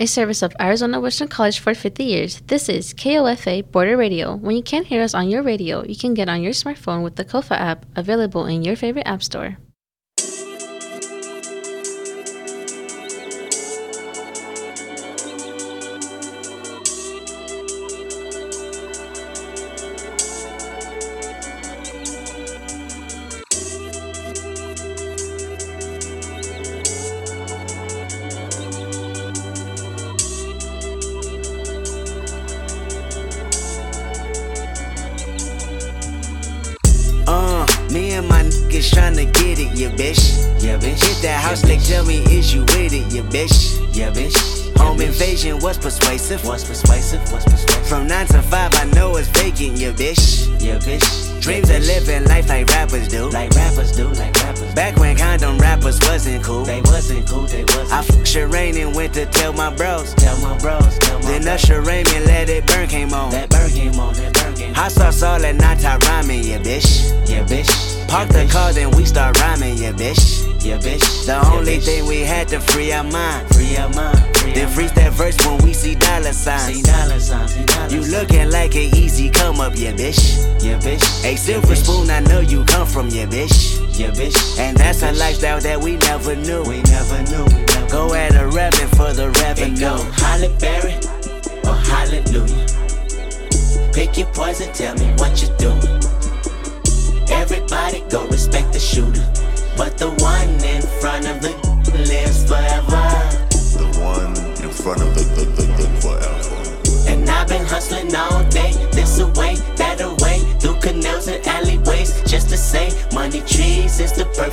a service of Arizona Western College for 50 years. This is KOFA Border Radio. When you can't hear us on your radio, you can get on your smartphone with the KOFA app available in your favorite app store.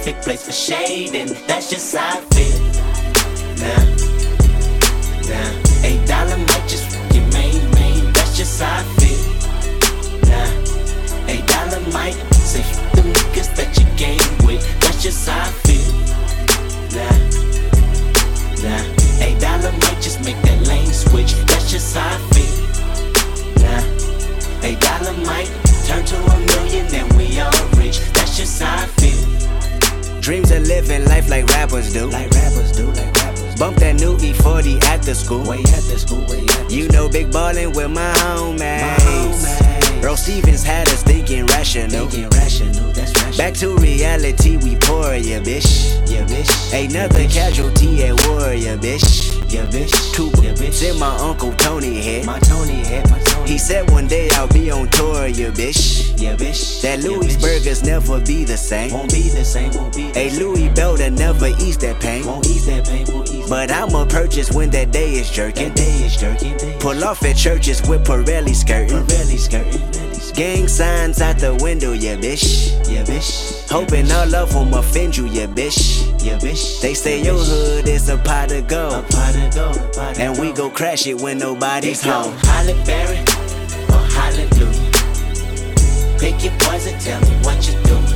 perfect place for shading. That's just how I. at the school. Way at the school, way at the school. You know, big ballin' with my homies. my homies. Earl Stevens had us thinking rational. Thinking rational, that's rational. Back to reality, we poor, yeah, bitch. Yeah, bitch. Ain't nothing casualty at war, yeah, bitch. Yeah, bitch. Two yeah, bitch. in my Uncle Tony head. My Tony head, my he said one day I'll be on tour, yeah, bitch. Yeah, bitch. That Louis yeah, burgers never be the same. Won't be the same, won't be. Hey, Louis Belder never ease that pain. Won't ease that pain, won't ease. But I'ma purchase when that day is jerking. That day is jerking. Pull off at churches with Pirelli skirting. Pirelli skirting. Gang signs out the window, yeah, bitch. Yeah, bitch. Hoping yeah, all of them offend you, yeah, bitch. Yeah, bitch. They say yeah, your hood is a pot of gold. A pot of gold. Pot of and gold. we go crash it when nobody's they home. Holly Berry. Pick your poison, tell me what you do.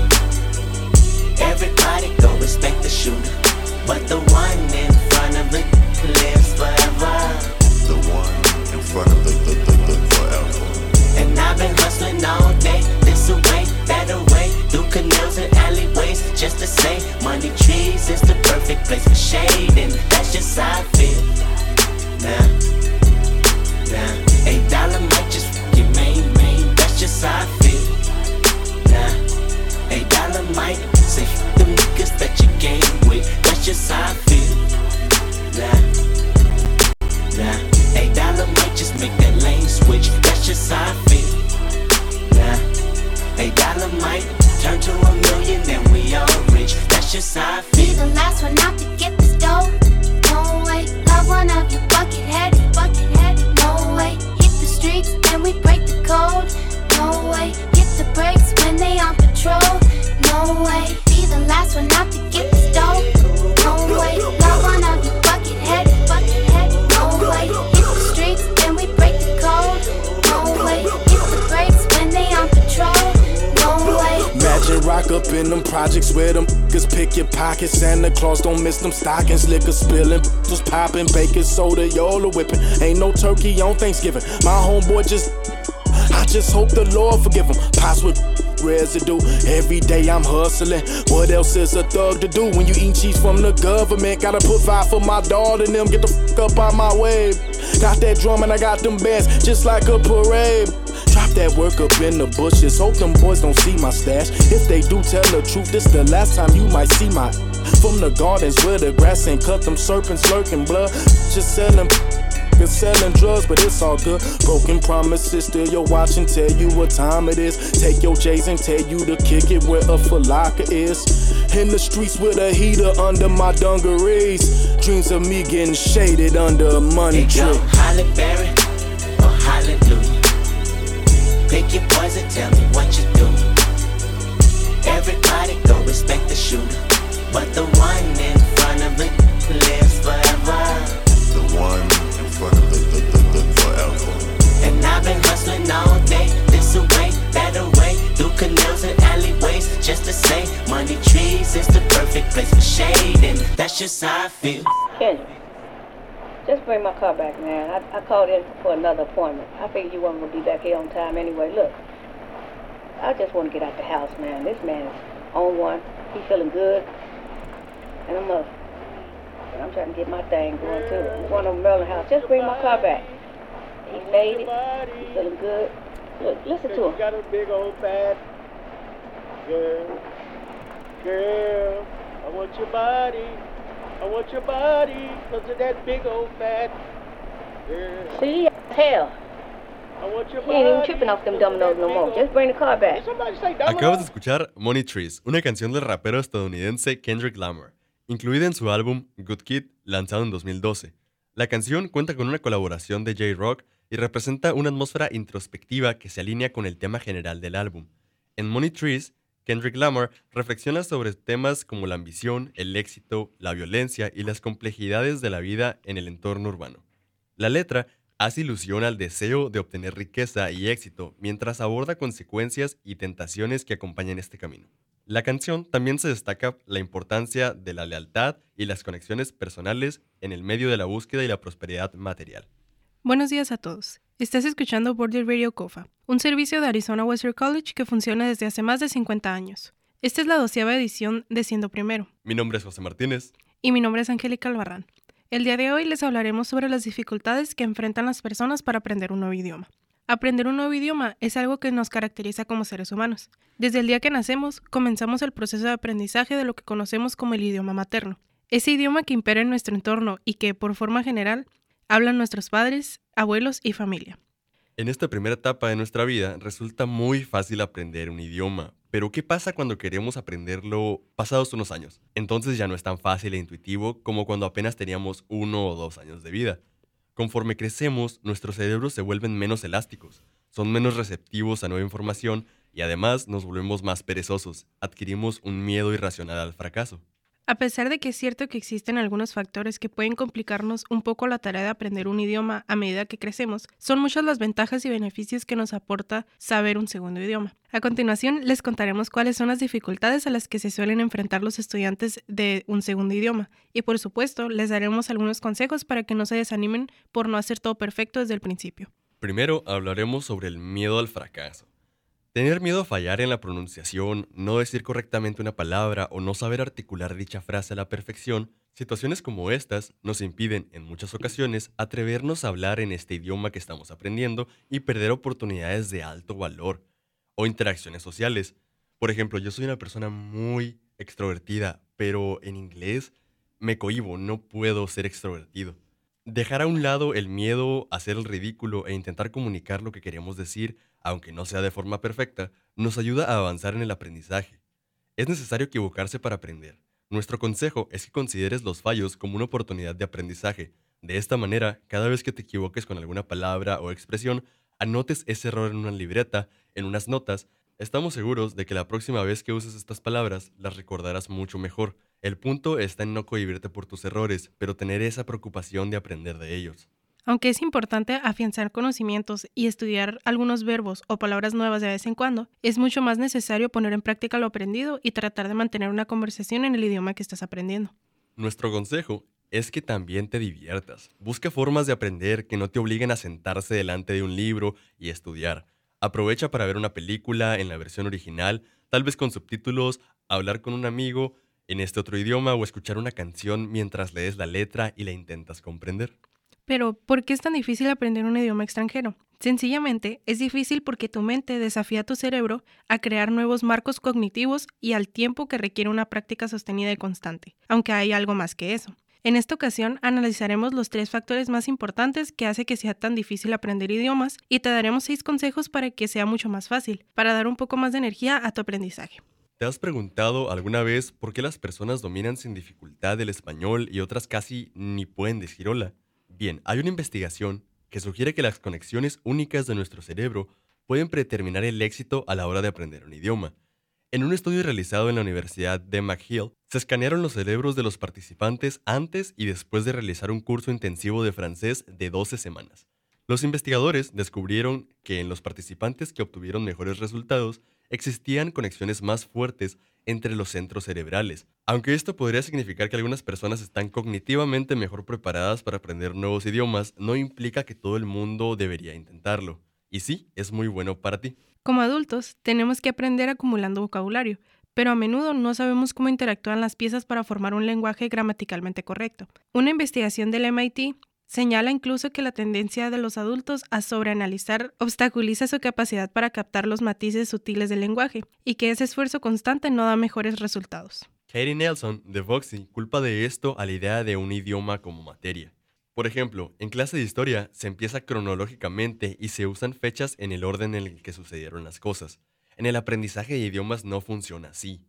them stockings, liquor spilling, Just popping, baking soda, y'all whipping. Ain't no turkey on Thanksgiving. My homeboy just, I just hope the Lord forgive him. Pots with residue. Every day I'm hustling. What else is a thug to do when you eat cheese from the government? Gotta put five for my daughter, and them. Get the fuck up out my way. Got that drum and I got them bands, just like a parade. Drop that work up in the bushes. Hope them boys don't see my stash. If they do, tell the truth. This the last time you might see my. From the gardens where the grass ain't cut, them serpents lurking blood. Just selling. Been selling drugs, but it's all good. Broken promises, still your watch and tell you what time it is. Take your J's and tell you to kick it where a falaka is. In the streets with a heater under my dungarees. Dreams of me getting shaded under a money tree. Holly Berry or Hallelujah. Pick your poison, tell me what you do. Everybody go respect the shooter, but the one in front of it lives forever. The one in front of the, the, the, the forever. And I've been hustling all day, this away, that away, through canals and alleyways, just to say, money trees is the perfect place for shade, and that's just how I feel. Kendrick, just bring my car back, man. I, I called in for another appointment. I figured you weren't gonna be back here on time anyway. Look, I just want to get out the house, man. This man is on one. He feeling good, and I'm up. But I'm trying to get my thing going too. I'm going to Merlin House. Just bring my car back. He faded. He feeling good. Look, listen to You him. got a big old fat girl. Girl, I want your body. I want your body because of that big old fat girl. See, hell, I want your he ain't even body tripping off them 'cause of dominoes that no big more. old- Just bring the car back. Did somebody say domino? Acabas de escuchar Money Trees, una canción del rapero estadounidense Kendrick Lamar, incluida en su álbum Good Kid, lanzado en 2012. La canción cuenta con una colaboración de J-Rock y representa una atmósfera introspectiva que se alinea con el tema general del álbum. En Money Trees, Kendrick Lamar reflexiona sobre temas como la ambición, el éxito, la violencia y las complejidades de la vida en el entorno urbano. La letra hace ilusión al deseo de obtener riqueza y éxito mientras aborda consecuencias y tentaciones que acompañan este camino. La canción también se destaca la importancia de la lealtad y las conexiones personales en el medio de la búsqueda y la prosperidad material. Buenos días a todos. Estás escuchando Border Radio COFA, un servicio de Arizona Western College que funciona desde hace más de 50 años. Esta es la doceava edición de Siendo Primero, Mi nombre es José Martínez. y mi nombre es Angélica Albarrán. El día de hoy les hablaremos sobre las dificultades que enfrentan las personas para aprender un nuevo idioma. Aprender un nuevo idioma es algo que nos caracteriza como seres humanos. Desde el día que nacemos, comenzamos el proceso de aprendizaje de lo que conocemos como el idioma materno. Ese idioma que impera en nuestro entorno y que, por forma general, hablan nuestros padres, abuelos y familia. En esta primera etapa de nuestra vida resulta muy fácil aprender un idioma, pero ¿qué pasa cuando queremos aprenderlo pasados unos años? Entonces ya no es tan fácil e intuitivo como cuando apenas teníamos uno o dos años de vida. Conforme crecemos, nuestros cerebros se vuelven menos elásticos, son menos receptivos a nueva información y además nos volvemos más perezosos, adquirimos un miedo irracional al fracaso. A pesar de que es cierto que existen algunos factores que pueden complicarnos un poco la tarea de aprender un idioma a medida que crecemos, son muchas las ventajas y beneficios que nos aporta saber un segundo idioma. A continuación, les contaremos cuáles son las dificultades a las que se suelen enfrentar los estudiantes de un segundo idioma, y por supuesto, les daremos algunos consejos para que no se desanimen por no hacer todo perfecto desde el principio. Primero hablaremos sobre el miedo al fracaso. Tener miedo a fallar en la pronunciación, no decir correctamente una palabra o no saber articular dicha frase a la perfección, situaciones como estas nos impiden en muchas ocasiones atrevernos a hablar en este idioma que estamos aprendiendo y perder oportunidades de alto valor o interacciones sociales. Por ejemplo, yo soy una persona muy extrovertida, pero en inglés me cohibo, no puedo ser extrovertido. Dejar a un lado el miedo a hacer el ridículo e intentar comunicar lo que queremos decir, aunque no sea de forma perfecta, nos ayuda a avanzar en el aprendizaje. Es necesario equivocarse para aprender. Nuestro consejo es que consideres los fallos como una oportunidad de aprendizaje. De esta manera, cada vez que te equivoques con alguna palabra o expresión, anotes ese error en una libreta, en unas notas. Estamos seguros de que la próxima vez que uses estas palabras las recordarás mucho mejor. El punto está en no cohibirte por tus errores, pero tener esa preocupación de aprender de ellos. Aunque es importante afianzar conocimientos y estudiar algunos verbos o palabras nuevas de vez en cuando, es mucho más necesario poner en práctica lo aprendido y tratar de mantener una conversación en el idioma que estás aprendiendo. Nuestro consejo es que también te diviertas. Busca formas de aprender que no te obliguen a sentarse delante de un libro y estudiar. Aprovecha para ver una película en la versión original, tal vez con subtítulos, hablar con un amigo en este otro idioma o escuchar una canción mientras lees la letra y la intentas comprender. Pero, ¿por qué es tan difícil aprender un idioma extranjero? Sencillamente, es difícil porque tu mente desafía a tu cerebro a crear nuevos marcos cognitivos y al tiempo que requiere una práctica sostenida y constante, aunque hay algo más que eso. En esta ocasión analizaremos los tres factores más importantes que hace que sea tan difícil aprender idiomas y te daremos seis consejos para que sea mucho más fácil, para dar un poco más de energía a tu aprendizaje. ¿Te has preguntado alguna vez por qué las personas dominan sin dificultad el español y otras casi ni pueden decir hola? Bien, hay una investigación que sugiere que las conexiones únicas de nuestro cerebro pueden predeterminar el éxito a la hora de aprender un idioma. En un estudio realizado en la Universidad de McGill, se escanearon los cerebros de los participantes antes y después de realizar un curso intensivo de francés de 12 semanas. Los investigadores descubrieron que en los participantes que obtuvieron mejores resultados existían conexiones más fuertes entre los centros cerebrales, aunque esto podría significar que algunas personas están cognitivamente mejor preparadas para aprender nuevos idiomas, no implica que todo el mundo debería intentarlo. Y sí, es muy bueno para ti. Como adultos, tenemos que aprender acumulando vocabulario, pero a menudo no sabemos cómo interactúan las piezas para formar un lenguaje gramaticalmente correcto. Una investigación del MIT Señala incluso que la tendencia de los adultos a sobreanalizar obstaculiza su capacidad para captar los matices sutiles del lenguaje y que ese esfuerzo constante no da mejores resultados. Katie Nelson, de Voxy, culpa de esto a la idea de un idioma como materia. Por ejemplo, en clase de historia se empieza cronológicamente y se usan fechas en el orden en el que sucedieron las cosas. En el aprendizaje de idiomas no funciona así.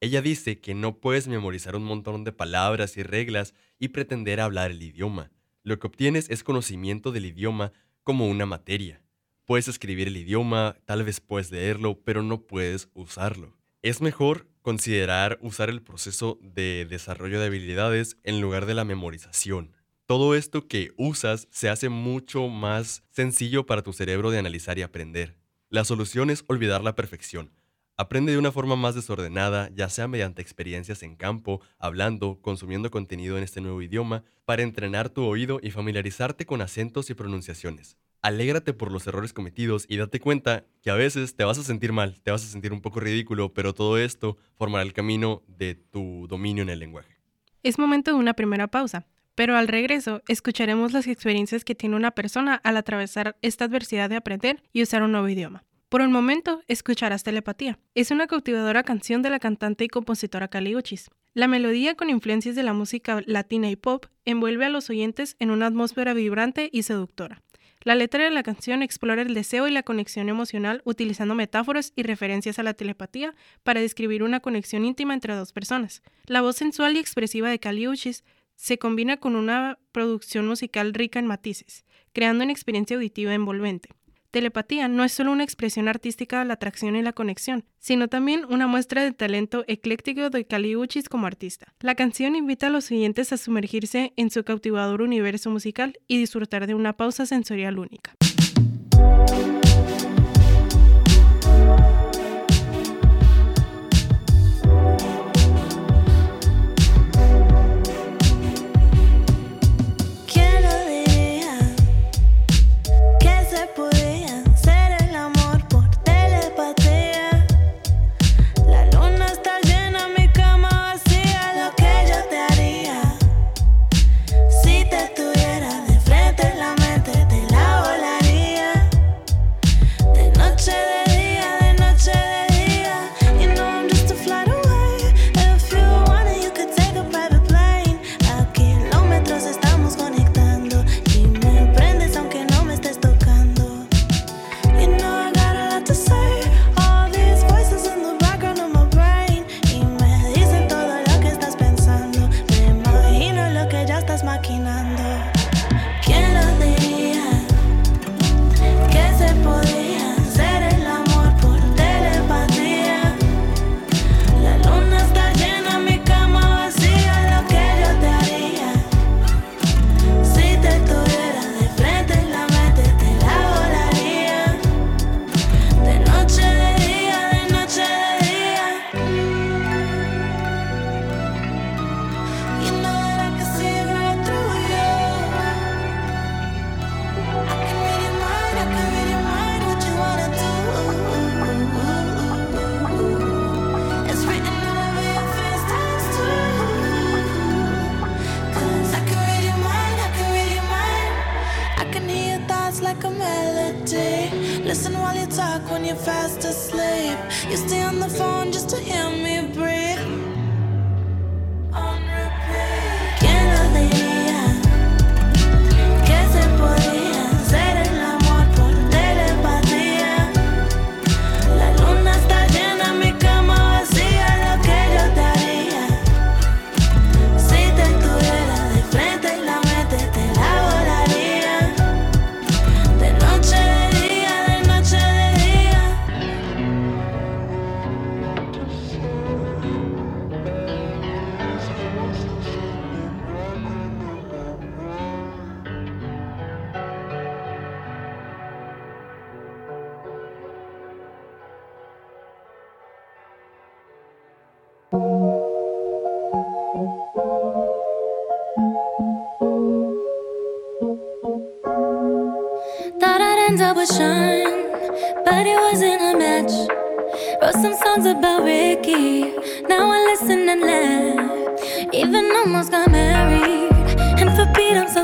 Ella dice que no puedes memorizar un montón de palabras y reglas y pretender hablar el idioma. Lo que obtienes es conocimiento del idioma como una materia. Puedes escribir el idioma, tal vez puedes leerlo, pero no puedes usarlo. Es mejor considerar usar el proceso de desarrollo de habilidades en lugar de la memorización. Todo esto que usas se hace mucho más sencillo para tu cerebro de analizar y aprender. La solución es olvidar la perfección. Aprende de una forma más desordenada, ya sea mediante experiencias en campo, hablando, consumiendo contenido en este nuevo idioma, para entrenar tu oído y familiarizarte con acentos y pronunciaciones. Alégrate por los errores cometidos y date cuenta que a veces te vas a sentir mal, te vas a sentir un poco ridículo, pero todo esto formará el camino de tu dominio en el lenguaje. Es momento de una primera pausa, pero al regreso escucharemos las experiencias que tiene una persona al atravesar esta adversidad de aprender y usar un nuevo idioma. Por el momento, escucharás Telepatía. Es una cautivadora canción de la cantante y compositora Kali Uchis. La melodía con influencias de la música latina y pop envuelve a los oyentes en una atmósfera vibrante y seductora. La letra de la canción explora el deseo y la conexión emocional utilizando metáforas y referencias a la telepatía para describir una conexión íntima entre dos personas. La voz sensual y expresiva de Kali Uchis se combina con una producción musical rica en matices, creando una experiencia auditiva envolvente. Telepatía no es solo una expresión artística de la atracción y la conexión, sino también una muestra de talento ecléctico de Uchis como artista. La canción invita a los oyentes a sumergirse en su cautivador universo musical y disfrutar de una pausa sensorial única.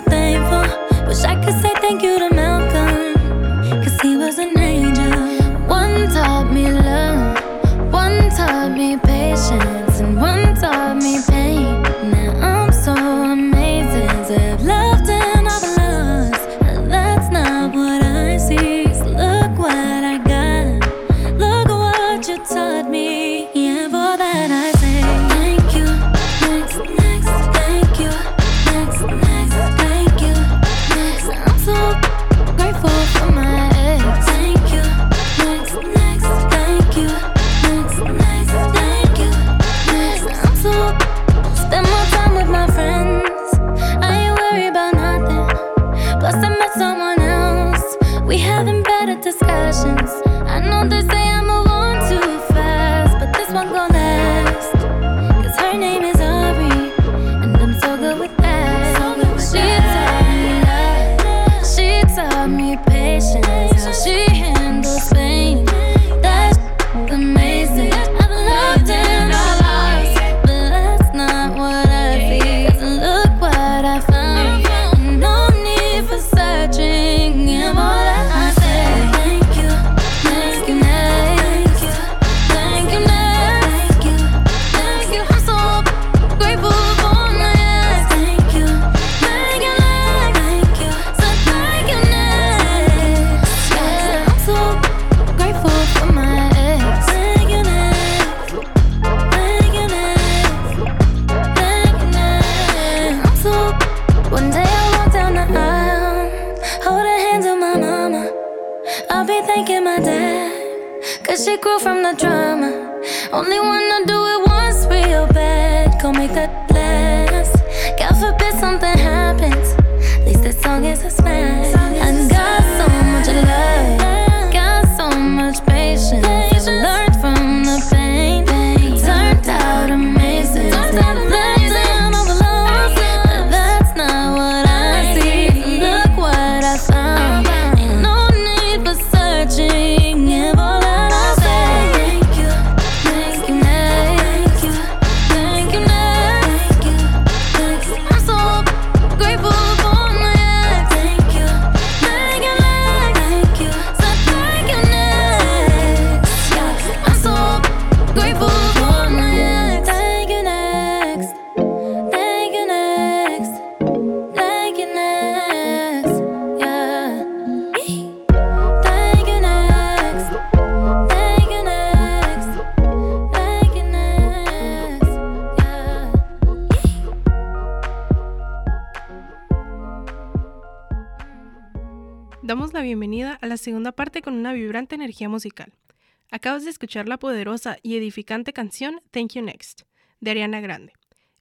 thankful. Wish I could say thank you to la segunda parte con una vibrante energía musical. Acabas de escuchar la poderosa y edificante canción Thank You Next, de Ariana Grande.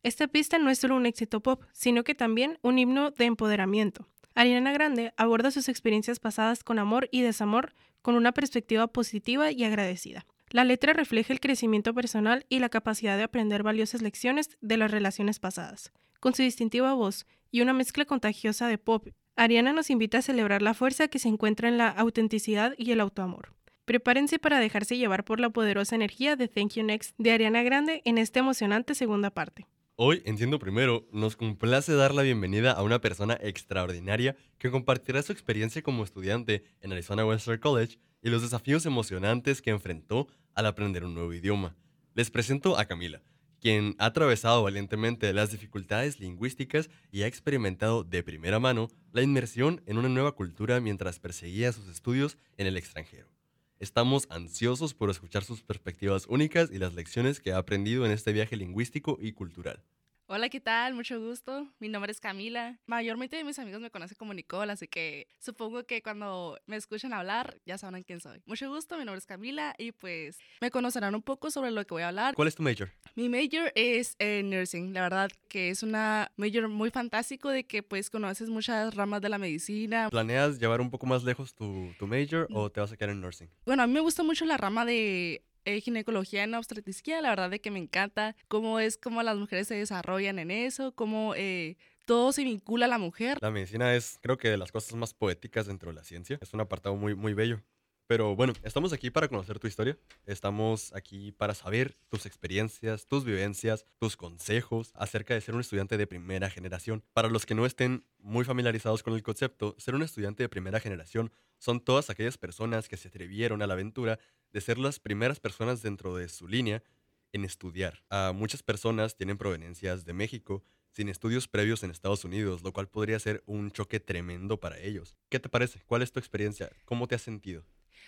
Esta pista no es solo un éxito pop, sino que también un himno de empoderamiento. Ariana Grande aborda sus experiencias pasadas con amor y desamor con una perspectiva positiva y agradecida. La letra refleja el crecimiento personal y la capacidad de aprender valiosas lecciones de las relaciones pasadas. Con su distintiva voz y una mezcla contagiosa de pop Ariana nos invita a celebrar la fuerza que se encuentra en la autenticidad y el autoamor. Prepárense para dejarse llevar por la poderosa energía de Thank You Next de Ariana Grande en esta emocionante segunda parte. Hoy, entiendo primero, nos complace dar la bienvenida a una persona extraordinaria que compartirá su experiencia como estudiante en Arizona Western College y los desafíos emocionantes que enfrentó al aprender un nuevo idioma. Les presento a Camila, quien ha atravesado valientemente las dificultades lingüísticas y ha experimentado de primera mano la inmersión en una nueva cultura mientras perseguía sus estudios en el extranjero. Estamos ansiosos por escuchar sus perspectivas únicas y las lecciones que ha aprendido en este viaje lingüístico y cultural. Hola, ¿qué tal? Mucho gusto. Mi nombre es Camila. Mayormente mis amigos me conocen como Nicole, así que supongo que cuando me escuchan hablar ya sabrán quién soy. Mucho gusto, mi nombre es Camila y pues me conocerán un poco sobre lo que voy a hablar. ¿Cuál es tu major? Mi major es eh, nursing. La verdad que es una major muy fantástico de que pues conoces muchas ramas de la medicina. ¿Planeas llevar un poco más lejos tu, tu major o te vas a quedar en nursing? Bueno, a mí me gusta mucho la rama de eh, ginecología en obstetricia, la verdad de que me encanta cómo es cómo las mujeres se desarrollan en eso, cómo eh, todo se vincula a la mujer. La medicina es, creo que, de las cosas más poéticas dentro de la ciencia. Es un apartado muy, muy bello. Pero bueno, estamos aquí para conocer tu historia. Estamos aquí para saber tus experiencias, tus vivencias, tus consejos acerca de ser un estudiante de primera generación. Para los que no estén muy familiarizados con el concepto, ser un estudiante de primera generación son todas aquellas personas que se atrevieron a la aventura de ser las primeras personas dentro de su línea en estudiar. A muchas personas tienen proveniencias de México, sin estudios previos en Estados Unidos, lo cual podría ser un choque tremendo para ellos. ¿Qué te parece? ¿Cuál es tu experiencia? ¿Cómo te has sentido?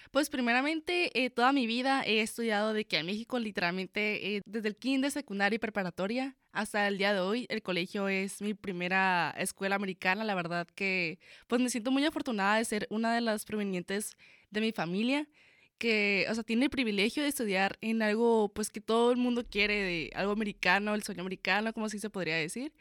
Pues primeramente, eh, toda mi vida he estudiado de que en México literalmente eh, desde el kinder, secundaria y preparatoria hasta el día de hoy, el colegio es mi primera escuela americana. La verdad que pues me siento muy afortunada de ser una de las provenientes de mi familia que, o sea, tiene el privilegio de estudiar en algo pues que todo el mundo quiere, algo americano, el sueño americano, como así se podría decir.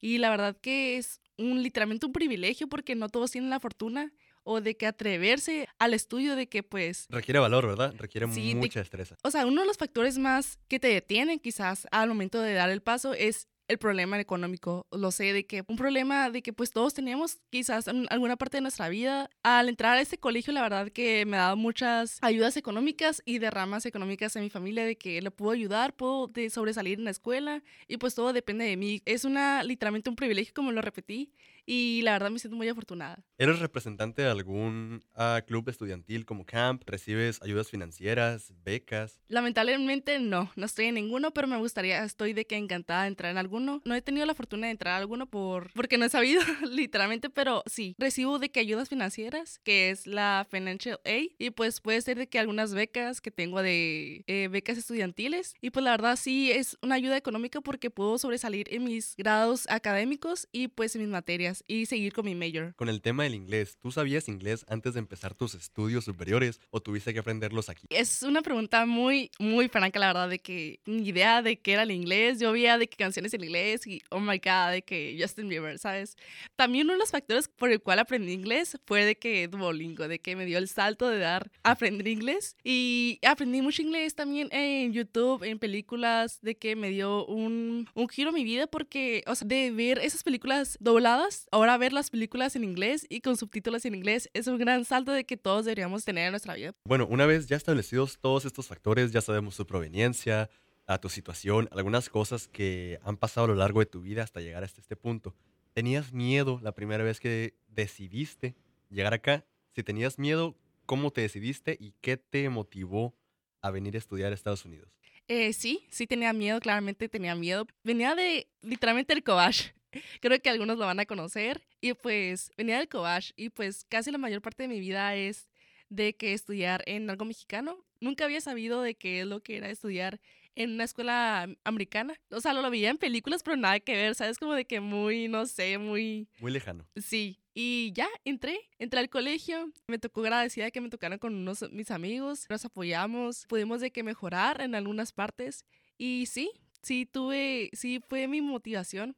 Y la verdad que es un literalmente un privilegio porque no todos tienen la fortuna o de que atreverse al estudio de que pues... Requiere valor, ¿verdad? Requiere mucha destreza. O sea, uno de los factores más que te detienen quizás al momento de dar el paso es el problema económico. Lo sé, de que un problema de que pues todos teníamos quizás en alguna parte de nuestra vida. Al entrar a este colegio, la verdad que me ha dado muchas ayudas económicas y derramas económicas en mi familia de que le puedo ayudar, puedo de sobresalir en la escuela y pues todo depende de mí. Es una literalmente un privilegio como lo repetí y la verdad me siento muy afortunada. ¿Eres representante de algún ah, club estudiantil como camp? ¿Recibes ayudas financieras, becas? Lamentablemente no, no estoy en ninguno, pero me gustaría, estoy de que encantada de entrar en alguno. No he tenido la fortuna de entrar a alguno por, porque no he sabido, literalmente, pero sí, recibo de que ayudas financieras, que es la Financial Aid, y pues puede ser de que algunas becas que tengo de eh, becas estudiantiles, y pues la verdad sí es una ayuda económica porque puedo sobresalir en mis grados académicos y pues en mis materias y seguir con mi major. Con el tema del inglés, ¿tú sabías inglés antes de empezar tus estudios superiores o tuviste que aprenderlos aquí? Es una pregunta muy, muy franca, la verdad, de que ni idea de qué era el inglés. Yo veía de que canciones en inglés y, oh my god, de que Justin Bieber, ¿sabes? También uno de los factores por el cual aprendí inglés fue de que Duolingo, de que me dio el salto de dar, aprender inglés. Y aprendí mucho inglés también en YouTube, en películas, de que me dio un, un giro a mi vida porque, o sea, de ver esas películas dobladas ahora ver las películas en inglés y con subtítulos en inglés es un gran salto de que todos deberíamos tener en nuestra vida. Bueno, una vez ya establecidos todos estos factores, ya sabemos su proveniencia, a tu situación, algunas cosas que han pasado a lo largo de tu vida hasta llegar hasta este punto. ¿Tenías miedo la primera vez que decidiste llegar acá? Si tenías miedo, ¿cómo te decidiste y qué te motivó a venir a estudiar a Estados Unidos? Eh, sí, sí tenía miedo, claramente tenía miedo. Venía de literalmente el Cobach. Creo que algunos lo van a conocer. Y pues venía del Cobach y pues casi la mayor parte de mi vida es de que estudiar en algo mexicano. Nunca había sabido de qué es lo que era estudiar en una escuela americana. O sea, lo, veía en películas, pero nada que ver, ¿sabes? Como de que muy, no sé, muy... Muy lejano. Sí. Y ya, entré, entré al colegio. Me tocó agradecida que me tocaran con unos mis amigos. Nos apoyamos. Pudimos de que mejorar en algunas partes. Y sí, sí tuve, sí fue mi motivación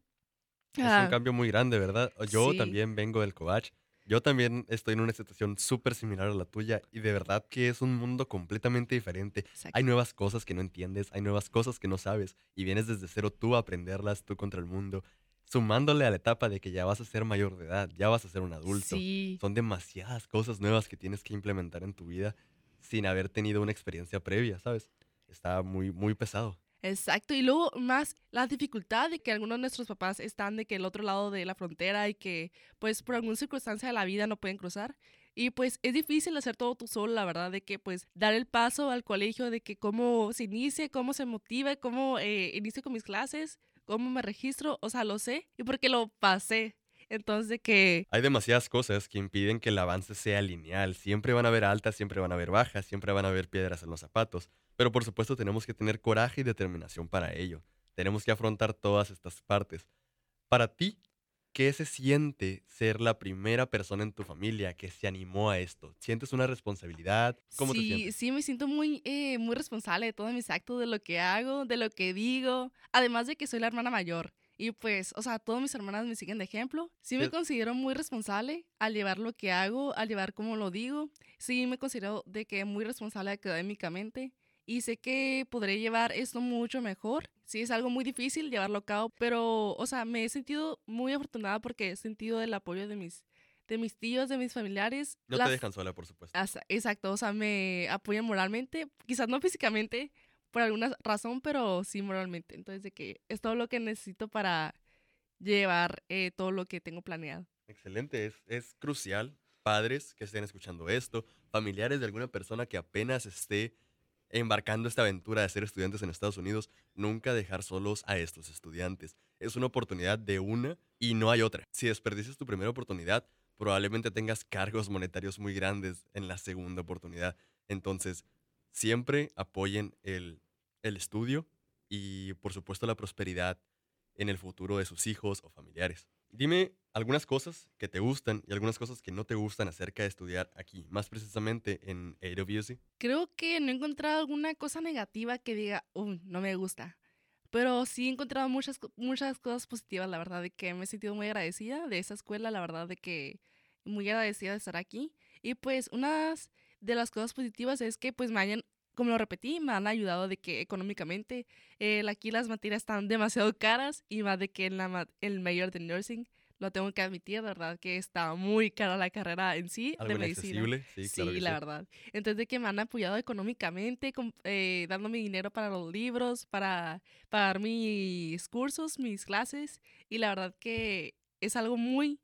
es un cambio muy grande, ¿verdad? Yo también vengo del Covach. Yo también estoy en una situación súper similar a la tuya y de verdad que es un mundo completamente diferente. Hay nuevas cosas que no entiendes, hay nuevas cosas que no sabes y vienes desde cero tú a aprenderlas, tú contra el mundo, sumándole a la etapa de que ya vas a ser mayor de edad, ya vas a ser un adulto. Son demasiadas cosas nuevas que tienes que implementar en tu vida sin haber tenido una experiencia previa, ¿sabes? Está muy, muy pesado. Exacto, y luego más la dificultad de que algunos de nuestros papás están de que el otro lado de la frontera y que pues por alguna circunstancia de la vida no pueden cruzar. Y pues es difícil hacer todo tú solo, la verdad, de que pues dar el paso al colegio, de que cómo se inicie, cómo se motive, cómo eh, inicio con mis clases, cómo me registro, o sea, lo sé y porque lo pasé. Entonces, de que Hay demasiadas cosas que impiden que el avance sea lineal. Siempre van a haber altas, siempre van a haber bajas, siempre van a haber piedras en los zapatos. Pero por supuesto tenemos que tener coraje y determinación para ello. Tenemos que afrontar todas estas partes. Para ti, ¿qué se siente ser la primera persona en tu familia que se animó a esto? ¿Sientes una responsabilidad? ¿Cómo te sí, sientes? sí, me siento muy, eh, muy responsable de todos mis actos, de lo que hago, de lo que digo, además de que soy la hermana mayor. Y pues, o sea, todas mis hermanas me siguen de ejemplo. Sí me considero muy responsable al llevar lo que hago, al llevar cómo lo digo. Sí me considero de que muy responsable académicamente. Y sé que podré llevar esto mucho mejor. Sí, es algo muy difícil llevarlo a cabo, pero, o sea, me he sentido muy afortunada porque he sentido el apoyo de mis, de mis tíos, de mis familiares. No Las- te dejan sola, por supuesto. Exacto, o sea, me apoyan moralmente, quizás no físicamente, por alguna razón, pero sí moralmente. Entonces, de que es todo lo que necesito para llevar eh, todo lo que tengo planeado. Excelente, es, es crucial. Padres que estén escuchando esto, familiares de alguna persona que apenas esté embarcando esta aventura de ser estudiantes en Estados Unidos, nunca dejar solos a estos estudiantes. Es una oportunidad de una y no hay otra. Si desperdicias tu primera oportunidad, probablemente tengas cargos monetarios muy grandes en la segunda oportunidad. Entonces, siempre apoyen el, el estudio y, por supuesto, la prosperidad en el futuro de sus hijos o familiares. Dime algunas cosas que te gustan y algunas cosas que no te gustan acerca de estudiar aquí, más precisamente en AWC. Creo que no he encontrado alguna cosa negativa que diga, no me gusta. Pero sí he encontrado muchas, muchas cosas positivas, la verdad, de que me he sentido muy agradecida de esa escuela, la verdad, de que muy agradecida de estar aquí. Y pues unas de las cosas positivas es que pues me hayan, como lo repetí, me han ayudado de que económicamente eh, aquí las materias están demasiado caras y más de que en la, el mayor de nursing, lo tengo que admitir, de verdad, que está muy cara la carrera en sí Algo de medicina. sí, claro que la sí. verdad. Entonces, de que me han apoyado económicamente, eh, dándome dinero para los libros, para pagar mis cursos, mis clases. Y la verdad que es algo muy,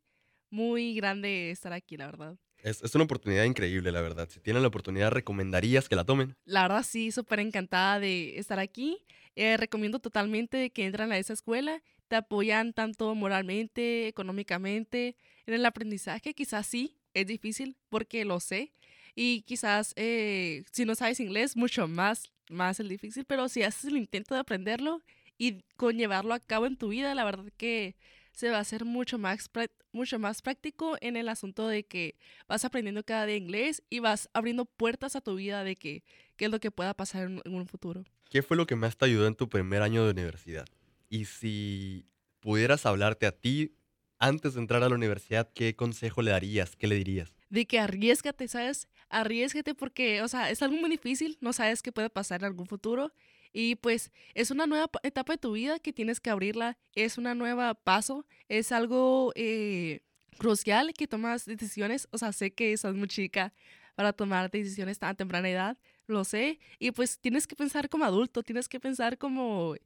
muy grande estar aquí, la verdad. Es, es una oportunidad increíble, la verdad. Si tienen la oportunidad, ¿recomendarías que la tomen? La verdad, sí, súper encantada de estar aquí. Eh, recomiendo totalmente que entren a esa escuela. Te apoyan tanto moralmente, económicamente, en el aprendizaje. Quizás sí, es difícil porque lo sé. Y quizás eh, si no sabes inglés, mucho más, más es difícil. Pero si haces el intento de aprenderlo y con llevarlo a cabo en tu vida, la verdad que se va a hacer mucho más, mucho más práctico en el asunto de que vas aprendiendo cada día inglés y vas abriendo puertas a tu vida de que qué es lo que pueda pasar en, en un futuro. ¿Qué fue lo que más te ayudó en tu primer año de universidad? Y si pudieras hablarte a ti antes de entrar a la universidad, ¿qué consejo le darías? ¿Qué le dirías? De que arriesgate, ¿sabes? Arriesgate porque, o sea, es algo muy difícil, no sabes qué puede pasar en algún futuro. Y pues es una nueva pa- etapa de tu vida que tienes que abrirla, es una nueva paso, es algo eh, crucial que tomas decisiones, o sea, sé que sos muy chica para tomar decisiones tan temprana edad, lo sé, y pues tienes que pensar como adulto, tienes que pensar como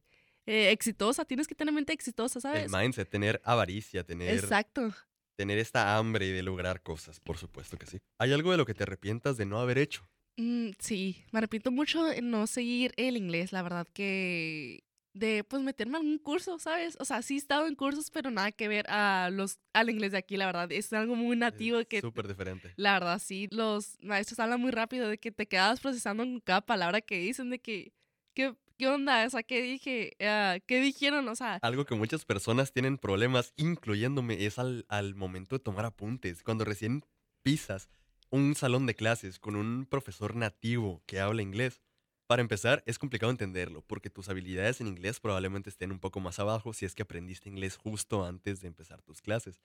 eh, exitosa, tienes que tener mente exitosa, ¿sabes? El mindset, tener avaricia, tener, Exacto. tener esta hambre de lograr cosas, por supuesto que sí. ¿Hay algo de lo que te arrepientas de no haber hecho? Mm, sí, me arrepiento mucho en no seguir el inglés, la verdad que de pues meterme a algún curso, ¿sabes? O sea, sí he estado en cursos, pero nada que ver a los al inglés de aquí, la verdad, es algo muy nativo que Súper diferente. la verdad sí, los maestros hablan muy rápido de que te quedas procesando con cada palabra que dicen de que qué qué onda, o sea, qué dije, Ah, qué dijeron, o sea, Algo que muchas personas tienen problemas, incluyéndome, es al, al momento de tomar apuntes. Cuando recién pisas un salón de clases con un profesor nativo que habla inglés, para empezar, es complicado entenderlo, porque tus habilidades en inglés probablemente estén un poco más abajo si es que aprendiste inglés justo antes de empezar tus clases.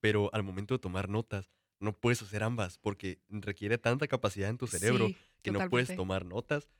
Pero al momento de tomar notas, no puedes hacer ambas, porque requiere tanta capacidad en tu cerebro Sí, que no puedes tomar notas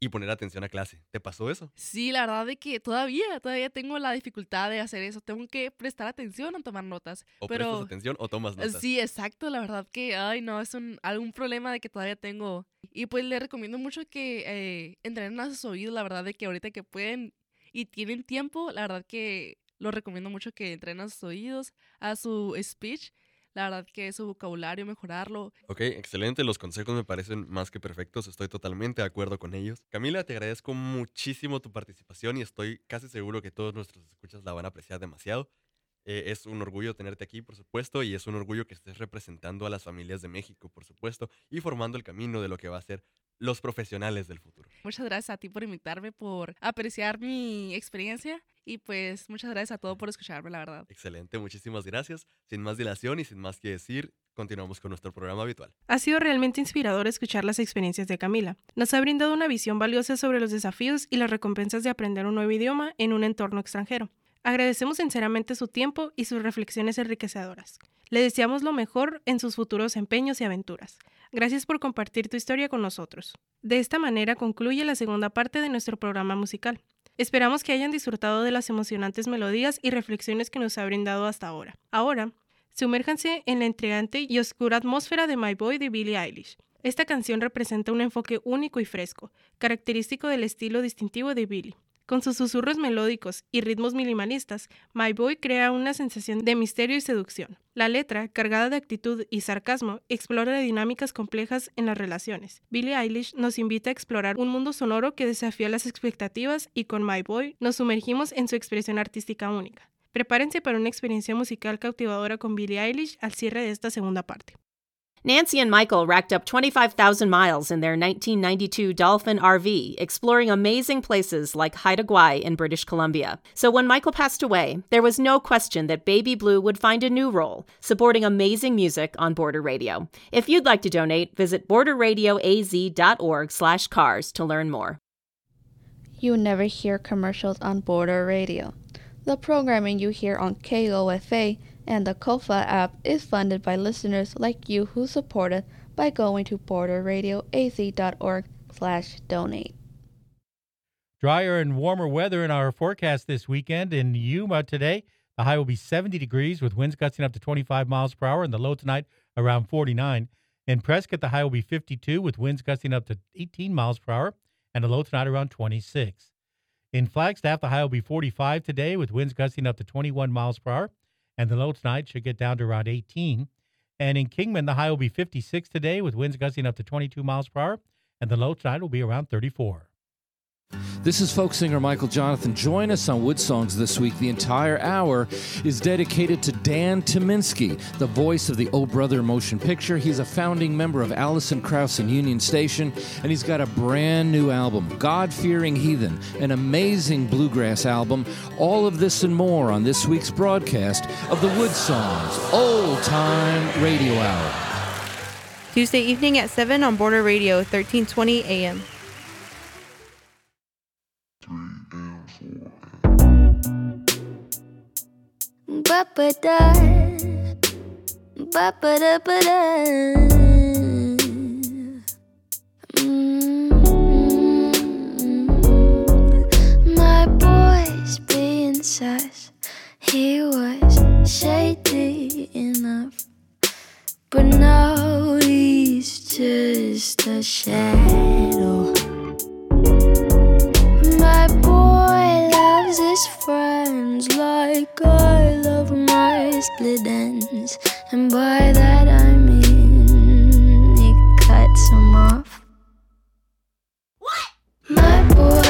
y poner atención a clase. ¿Te pasó eso? Sí, la verdad de que todavía, todavía tengo la dificultad de hacer eso. Tengo que prestar atención a tomar notas. O pero prestas atención o tomas eh, notas. sí, exacto, la verdad que, ay, no, es un, algún problema de que todavía tengo. Y pues le recomiendo mucho que eh, entrenen a sus oídos, la verdad de que ahorita que pueden y tienen tiempo, la verdad que lo recomiendo mucho que entrenen a sus oídos, a su speech. La verdad que su vocabulario, mejorarlo. Ok, excelente. Los consejos me parecen más que perfectos. Estoy totalmente de acuerdo con ellos. Camila, te agradezco muchísimo tu participación y estoy casi seguro que todos nuestros escuchas la van a apreciar demasiado. Eh, es un orgullo tenerte aquí, por supuesto, y es un orgullo que estés representando a las familias de México, por supuesto, y formando el camino de lo que va a ser los profesionales del futuro. Muchas gracias a ti por invitarme, por apreciar mi experiencia y pues muchas gracias a todos por escucharme, la verdad. Excelente, muchísimas gracias. Sin más dilación y sin más que decir, continuamos con nuestro programa habitual. Ha sido realmente inspirador escuchar las experiencias de Camila. Nos ha brindado una visión valiosa sobre los desafíos y las recompensas de aprender un nuevo idioma en un entorno extranjero. Agradecemos sinceramente su tiempo y sus reflexiones enriquecedoras. Le deseamos lo mejor en sus futuros empeños y aventuras. Gracias por compartir tu historia con nosotros. De esta manera concluye la segunda parte de nuestro programa musical. Esperamos que hayan disfrutado de las emocionantes melodías y reflexiones que nos ha brindado hasta ahora. Ahora, sumérjanse en la intrigante y oscura atmósfera de My Boy de Billie Eilish. Esta canción representa un enfoque único y fresco, característico del estilo distintivo de Billie. Con sus susurros melódicos y ritmos minimalistas, My Boy crea una sensación de misterio y seducción. La letra, cargada de actitud y sarcasmo, explora dinámicas complejas en las relaciones. Billie Eilish nos invita a explorar un mundo sonoro que desafía las expectativas y con My Boy nos sumergimos en su expresión artística única. Prepárense para una experiencia musical cautivadora con Billie Eilish al cierre de esta segunda parte. Nancy and Michael racked up 25,000 miles in their 1992 Dolphin RV, exploring amazing places like Haida Gwaii in British Columbia. So when Michael passed away, there was no question that Baby Blue would find a new role, supporting amazing music on Border Radio. If you'd like to donate, visit borderradioaz.org/cars to learn more. You never hear commercials on Border Radio. The programming you hear on KOFA and the Kofa app is funded by listeners like you who support it by going to borderradioaz.org slash donate. Drier and warmer weather in our forecast this weekend. In Yuma today, the high will be 70 degrees with winds gusting up to 25 miles per hour, and the low tonight around 49. In Prescott, the high will be 52 with winds gusting up to 18 miles per hour, and the low tonight around 26. In Flagstaff, the high will be 45 today with winds gusting up to 21 miles per hour, and the low tonight should get down to around 18. And in Kingman, the high will be 56 today with winds gusting up to 22 miles per hour, and the low tonight will be around 34. This is folk singer Michael Jonathan. Join us on Wood Songs this week. The entire hour is dedicated to Dan Tyminski, the voice of the Oh Brother motion picture. He's a founding member of Allison Krauss and Union Station, and he's got a brand new album, God Fearing Heathen, an amazing bluegrass album. All of this and more on this week's broadcast of the Wood Songs Old Time Radio Hour. Tuesday evening at 7 on Border Radio, 1320 AM. Ba-ba-da. Ba-ba-da-ba-da. Mm. My boy's being sus. He was shady enough. But now he's just a shadow. My boy loves his friends like I split ends. And by that I mean he cuts them off. What? My boy,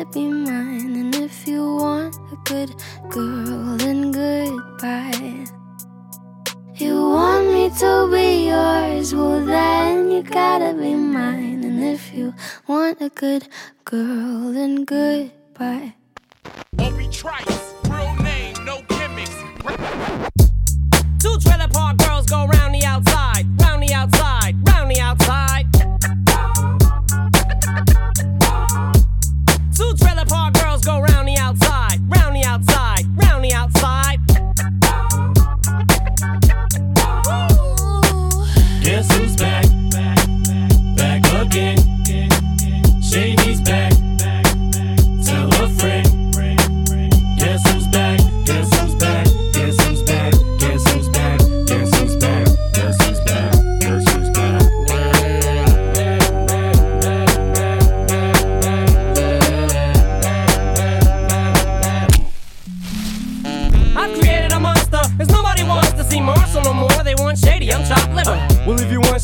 to be mine. And if you want a good girl, then goodbye. You want me to be yours, well then you gotta be mine. And if you want a good girl, then goodbye. Trice, real name, no gimmicks. Two trailer park girls go round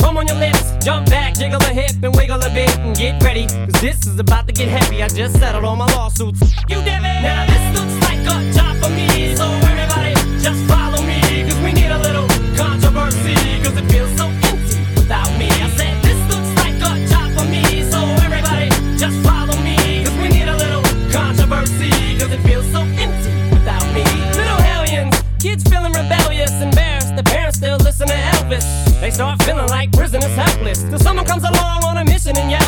bum on your lips, jump back, jiggle a hip, and wiggle a bit, and get ready. Cause this is about to get heavy. I just settled all my lawsuits. You did it! Now this looks like a job for me, so everybody just follow me. Cause we need a little controversy, cause it feels so empty without me. I said this looks like a job for me, so everybody just follow me. Cause we need a little controversy, cause it feels so empty without me. Little hellions, kids feeling rebellious, embarrassed. The parents still listen to Elvis. They start feeling like helpless. Till someone comes along on a mission and yells.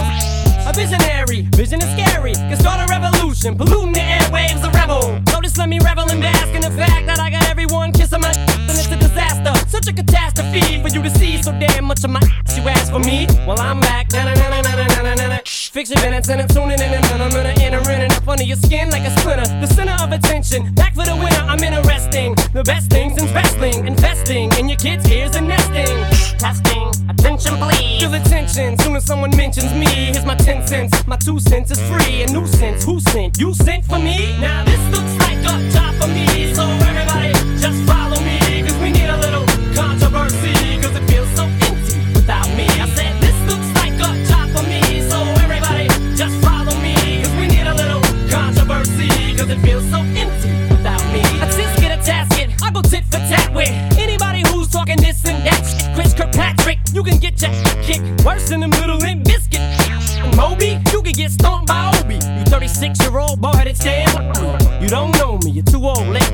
A visionary, vision is scary. Can start a revolution, polluting the airwaves, a rebel. So just let me revel and bask in the fact that I got everyone kissing my and it's a disaster. Such a catastrophe for you to see so damn much of my. You ask for me? Well, I'm back. Na-na-na-na-na-na-na-na. Fix your minutes and I'm tuning in and I'm gonna enter in and up under your skin like a splinter. The center of attention, back for the winner. I'm interesting. The best things in wrestling, investing in your kids' ears and nesting. Someone mentions me. Here's my 10 cents, my 2 cents is free. A nuisance, who sent? You sent for me? Now this looks like a job for me. So everybody just follow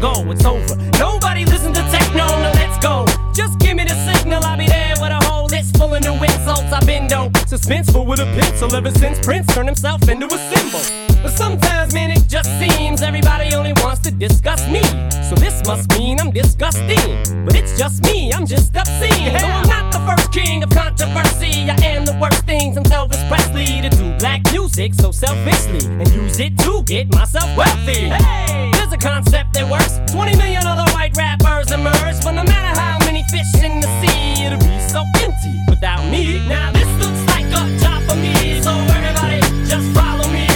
go, it's over. Nobody listen to techno, now let's go. Just give me the signal, I'll be there with a whole list full of new insults. I've been dope, suspenseful with a pencil ever since Prince turned himself into a symbol. But sometimes, man, it just seems everybody only wants to discuss me. So this must mean I'm disgusting. But it's just me, I'm just obscene. Though I'm not the first king of controversy, I am the worst things thing since Elvis Presley to do black music so selfishly and use it to get myself wealthy. Hey, there's a concept that works. 20 million other white rappers emerge, but no matter how many fish in the sea, it'll be so empty without me. Now this looks like a job for me, so everybody just follow me,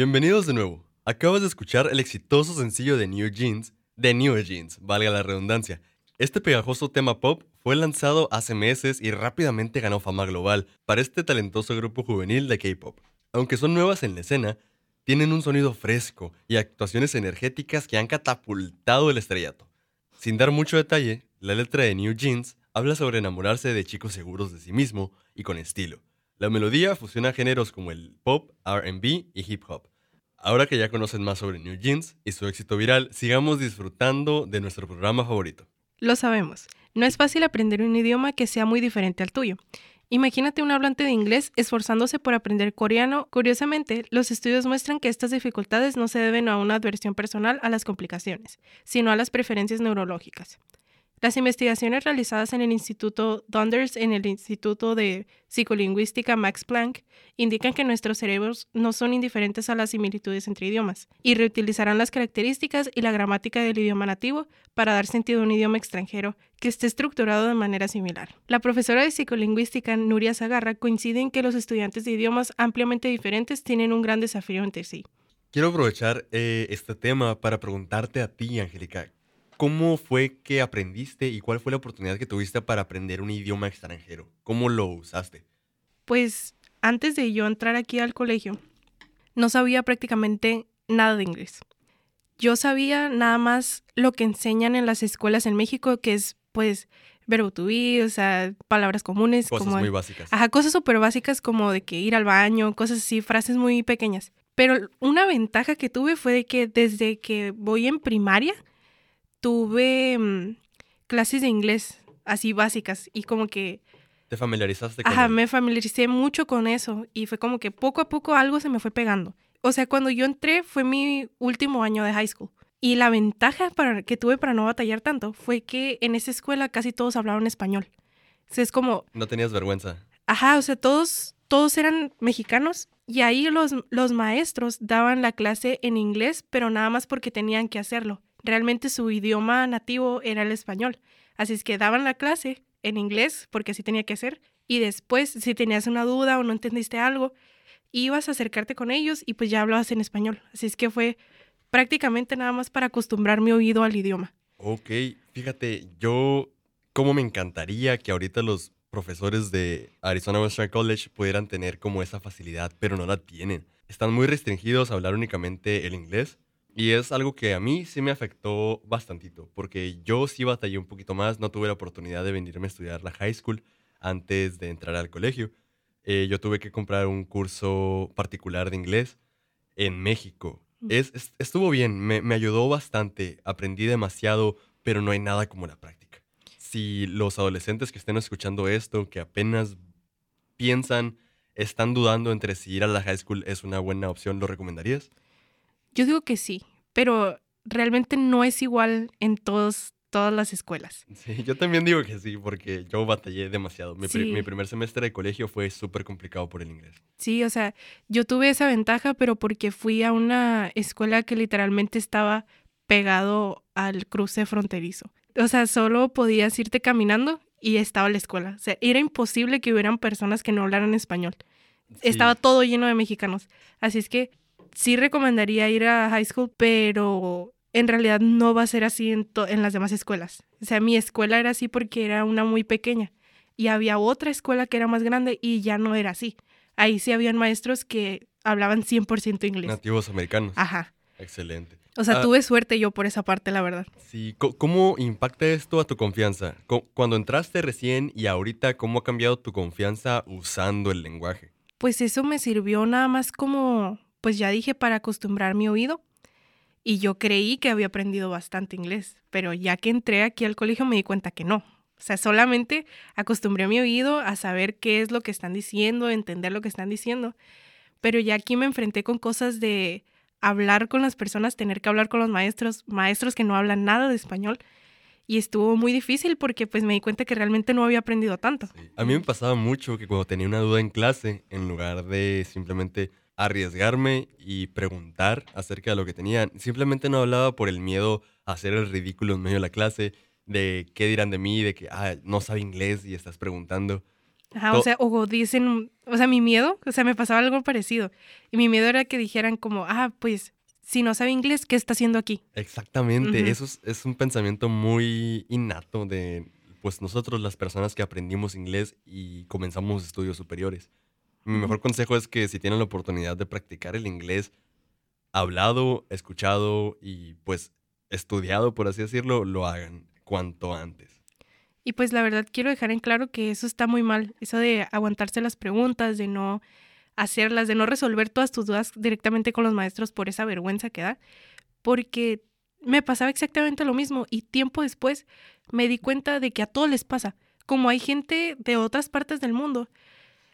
Bienvenidos de nuevo. Acabas de escuchar el exitoso sencillo de New Jeans, de New Jeans, valga la redundancia. Este pegajoso tema pop fue lanzado hace meses y rápidamente ganó fama global para este talentoso grupo juvenil de K-pop. Aunque son nuevas en la escena, tienen un sonido fresco y actuaciones energéticas que han catapultado el estrellato. Sin dar mucho detalle, la letra de New Jeans habla sobre enamorarse de chicos seguros de sí mismo y con estilo. La melodía fusiona géneros como el pop, RB y hip hop. Ahora que ya conocen más sobre New Jeans y su éxito viral, sigamos disfrutando de nuestro programa favorito. Lo sabemos. No es fácil aprender un idioma que sea muy diferente al tuyo. Imagínate un hablante de inglés esforzándose por aprender coreano. Curiosamente, los estudios muestran que estas dificultades no se deben a una adversión personal a las complicaciones, sino a las preferencias neurológicas. Las investigaciones realizadas en el Instituto Donders en el Instituto de Psicolingüística Max Planck indican que nuestros cerebros no son indiferentes a las similitudes entre idiomas y reutilizarán las características y la gramática del idioma nativo para dar sentido a un idioma extranjero que esté estructurado de manera similar. La profesora de psicolingüística Nuria Zagarra coincide en que los estudiantes de idiomas ampliamente diferentes tienen un gran desafío entre sí. Quiero aprovechar eh, este tema para preguntarte a ti, Angélica, ¿cómo fue que aprendiste y cuál fue la oportunidad que tuviste para aprender un idioma extranjero? ¿Cómo lo usaste? Pues antes de yo entrar aquí al colegio, no sabía prácticamente nada de inglés. Yo sabía nada más lo que enseñan en las escuelas en México, que es pues verbo to be, o sea, palabras comunes. Cosas como, muy básicas. Ajá, cosas súper básicas como de que ir al baño, cosas así, frases muy pequeñas. Pero una ventaja que tuve fue de que desde que voy en primaria, tuve mm, clases de inglés así básicas y como que ¿Te familiarizaste con Ajá, él? me familiaricé mucho con eso y fue como que poco a poco algo se me fue pegando. O sea, cuando yo entré fue mi último año de high school. Y la ventaja para, que tuve para no batallar tanto fue que en esa escuela casi todos hablaban español. O sea, es como, No tenías vergüenza. ajá, o sea, todos, todos eran mexicanos y ahí los, los maestros daban la clase en inglés, pero nada más porque tenían que hacerlo. Realmente su idioma nativo era el español. Así es que daban la clase en inglés, porque así tenía que ser, y después, si tenías una duda o no entendiste algo, ibas a acercarte con ellos y pues ya hablabas en español. Así es que fue prácticamente nada más para acostumbrar mi oído al idioma. Ok, fíjate, yo, cómo me encantaría que ahorita los profesores de Arizona Western College pudieran tener como esa facilidad, pero no la tienen. Están muy restringidos a hablar únicamente el inglés. Y es algo que a mí sí me afectó bastantito, porque yo sí batallé un poquito más, no tuve la oportunidad de venirme a estudiar la high school antes de entrar al colegio. Eh, yo tuve que comprar un curso particular de inglés en México. Es, es- estuvo bien, me, me ayudó bastante, aprendí demasiado, pero no hay nada como la práctica. Si los adolescentes que estén escuchando esto, que apenas piensan, están dudando entre si ir a la high school es una buena opción, ¿lo recomendarías? Yo digo que sí, pero realmente no es igual en todos, todas las escuelas. Sí, yo también digo que sí, porque yo batallé demasiado. Mi, pri- Sí. mi primer semestre de colegio fue súper complicado por el inglés. Sí, o sea, yo tuve esa ventaja, pero porque fui a una escuela que literalmente estaba pegado al cruce fronterizo. O sea, solo podías irte caminando y estaba la escuela. O sea, era imposible que hubieran personas que no hablaran español. Estaba todo lleno de mexicanos. Así es que sí recomendaría ir a high school, pero en realidad no va a ser así en, las demás escuelas. O sea, mi escuela era así porque era una muy pequeña y había otra escuela que era más grande y ya no era así. Ahí sí habían maestros que hablaban 100% inglés. Nativos americanos. Ajá. Excelente. O sea, Ah, tuve suerte yo por esa parte, la verdad. Sí, ¿cómo impacta esto a tu confianza? Co- Cuando entraste recién y ahorita, ¿cómo ha cambiado tu confianza usando el lenguaje? Pues eso me sirvió nada más como, pues ya dije, para acostumbrar mi oído. Y yo creí que había aprendido bastante inglés, pero ya que entré aquí al colegio me di cuenta que no. O sea, solamente acostumbré mi oído a saber qué es lo que están diciendo, entender lo que están diciendo. Pero ya aquí me enfrenté con cosas de hablar con las personas, tener que hablar con los maestros, maestros que no hablan nada de español. Y estuvo muy difícil porque pues me di cuenta que realmente no había aprendido tanto. A mí me pasaba mucho que cuando tenía una duda en clase, en lugar de simplemente arriesgarme y preguntar acerca de lo que tenía, simplemente no hablaba por el miedo a hacer el ridículo en medio de la clase, de qué dirán de mí, de que ah, no sabe inglés y estás preguntando. Ajá, o sea, o dicen, o sea, mi miedo, o sea, me pasaba algo parecido. Y mi miedo era que dijeran como, ah, pues, si no sabe inglés, ¿qué está haciendo aquí? Exactamente, Ujú. eso es, es un pensamiento muy innato de pues nosotros las personas que aprendimos inglés y comenzamos estudios superiores. Mi mejor consejo es que si tienen la oportunidad de practicar el inglés hablado, escuchado y pues estudiado, por así decirlo, lo hagan cuanto antes. Y pues la verdad quiero dejar en claro que eso está muy mal, eso de aguantarse las preguntas, de no hacerlas, de no resolver todas tus dudas directamente con los maestros por esa vergüenza que da, porque me pasaba exactamente lo mismo y tiempo después me di cuenta de que a todos les pasa. Como hay gente de otras partes del mundo,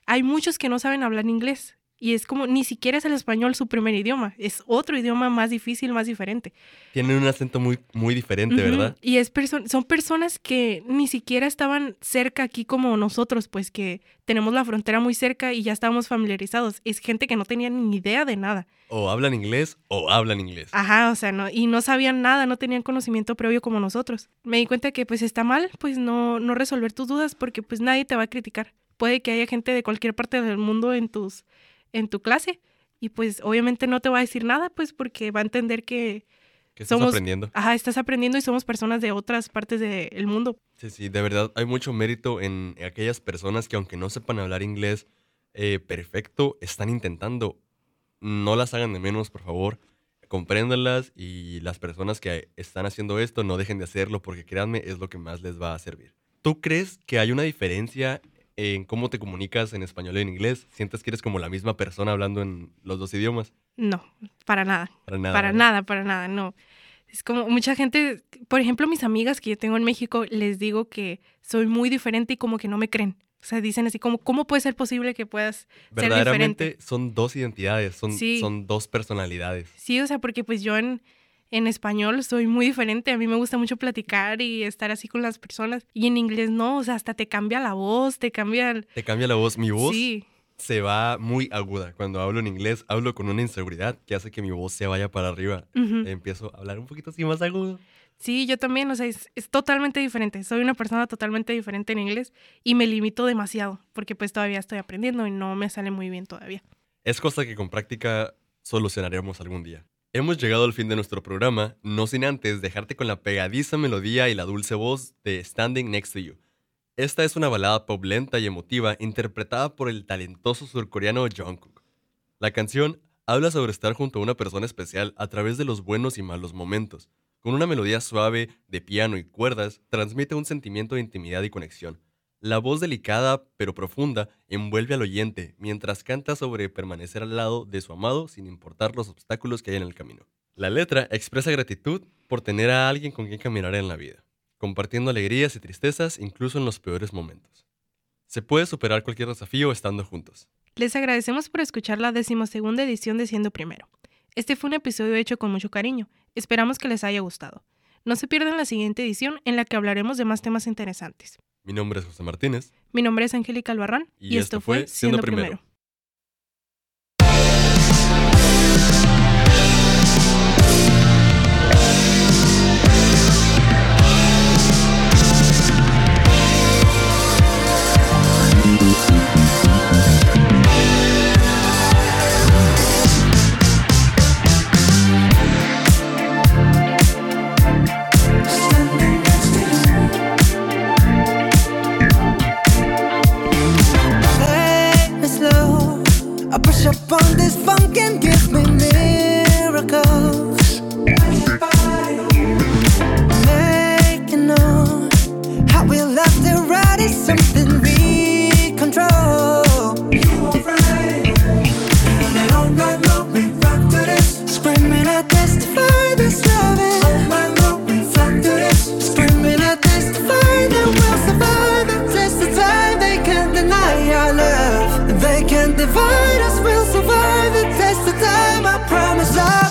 hay muchos que no saben hablar inglés y es como ni siquiera es el español su primer idioma, es otro idioma más difícil, más diferente. Tienen un acento muy, muy diferente, ¿verdad? Y es perso- son personas que ni siquiera estaban cerca aquí como nosotros, pues que tenemos la frontera muy cerca y ya estábamos familiarizados. Es gente que no tenía ni idea de nada. O hablan inglés o hablan inglés. Ajá, o sea, no, y no sabían nada, no tenían conocimiento previo como nosotros. Me di cuenta que pues está mal, pues no, no resolver tus dudas porque pues nadie te va a criticar. Puede que haya gente de cualquier parte del mundo en tus, en tu clase y pues obviamente no te va a decir nada, pues porque va a entender que Que estás somos, aprendiendo. Ajá, estás aprendiendo y somos personas de otras partes del mundo. Sí, sí, de verdad hay mucho mérito en aquellas personas que aunque no sepan hablar inglés eh, perfecto, están intentando. No las hagan de menos, por favor. Compréndanlas y las personas que están haciendo esto no dejen de hacerlo porque créanme, es lo que más les va a servir. ¿Tú crees que hay una diferencia en cómo te comunicas en español y en inglés? ¿Sientes que eres como la misma persona hablando en los dos idiomas? No, para nada. Para nada, Para nada, para nada, no. Es como mucha gente, por ejemplo, mis amigas que yo tengo en México, les digo que soy muy diferente y como que no me creen. O sea, dicen así como, ¿cómo puede ser posible que puedas ser diferente? Verdaderamente son dos identidades, son, Sí. son dos personalidades. Sí, o sea, porque pues yo en, en español soy muy diferente. A mí me gusta mucho platicar y estar así con las personas. Y en inglés no, o sea, hasta te cambia la voz, te cambia... el- Te cambia la voz. Mi voz Sí. se va muy aguda. Cuando hablo en inglés, hablo con una inseguridad que hace que mi voz se vaya para arriba. Ujú. Empiezo a hablar un poquito así más agudo. Sí, yo también, o sea, es, es totalmente diferente. Soy una persona totalmente diferente en inglés y me limito demasiado porque pues todavía estoy aprendiendo y no me sale muy bien todavía. Es cosa que con práctica solucionaremos algún día. Hemos llegado al fin de nuestro programa, no sin antes dejarte con la pegadiza melodía y la dulce voz de Standing Next to You. Esta es una balada pop lenta y emotiva interpretada por el talentoso surcoreano Jungkook. La canción habla sobre estar junto a una persona especial a través de los buenos y malos momentos. Con una melodía suave de piano y cuerdas, transmite un sentimiento de intimidad y conexión. La voz delicada pero profunda envuelve al oyente mientras canta sobre permanecer al lado de su amado sin importar los obstáculos que hay en el camino. La letra expresa gratitud por tener a alguien con quien caminar en la vida, compartiendo alegrías y tristezas incluso en los peores momentos. Se puede superar cualquier desafío estando juntos. Les agradecemos por escuchar la decimosegunda edición de Siendo Primero. Este fue un episodio hecho con mucho cariño. Esperamos que les haya gustado. No se pierdan la siguiente edición en la que hablaremos de más temas interesantes. Mi nombre es José Martínez. Mi nombre es Angélica Albarrán Y esto fue Siendo Primero. Promise I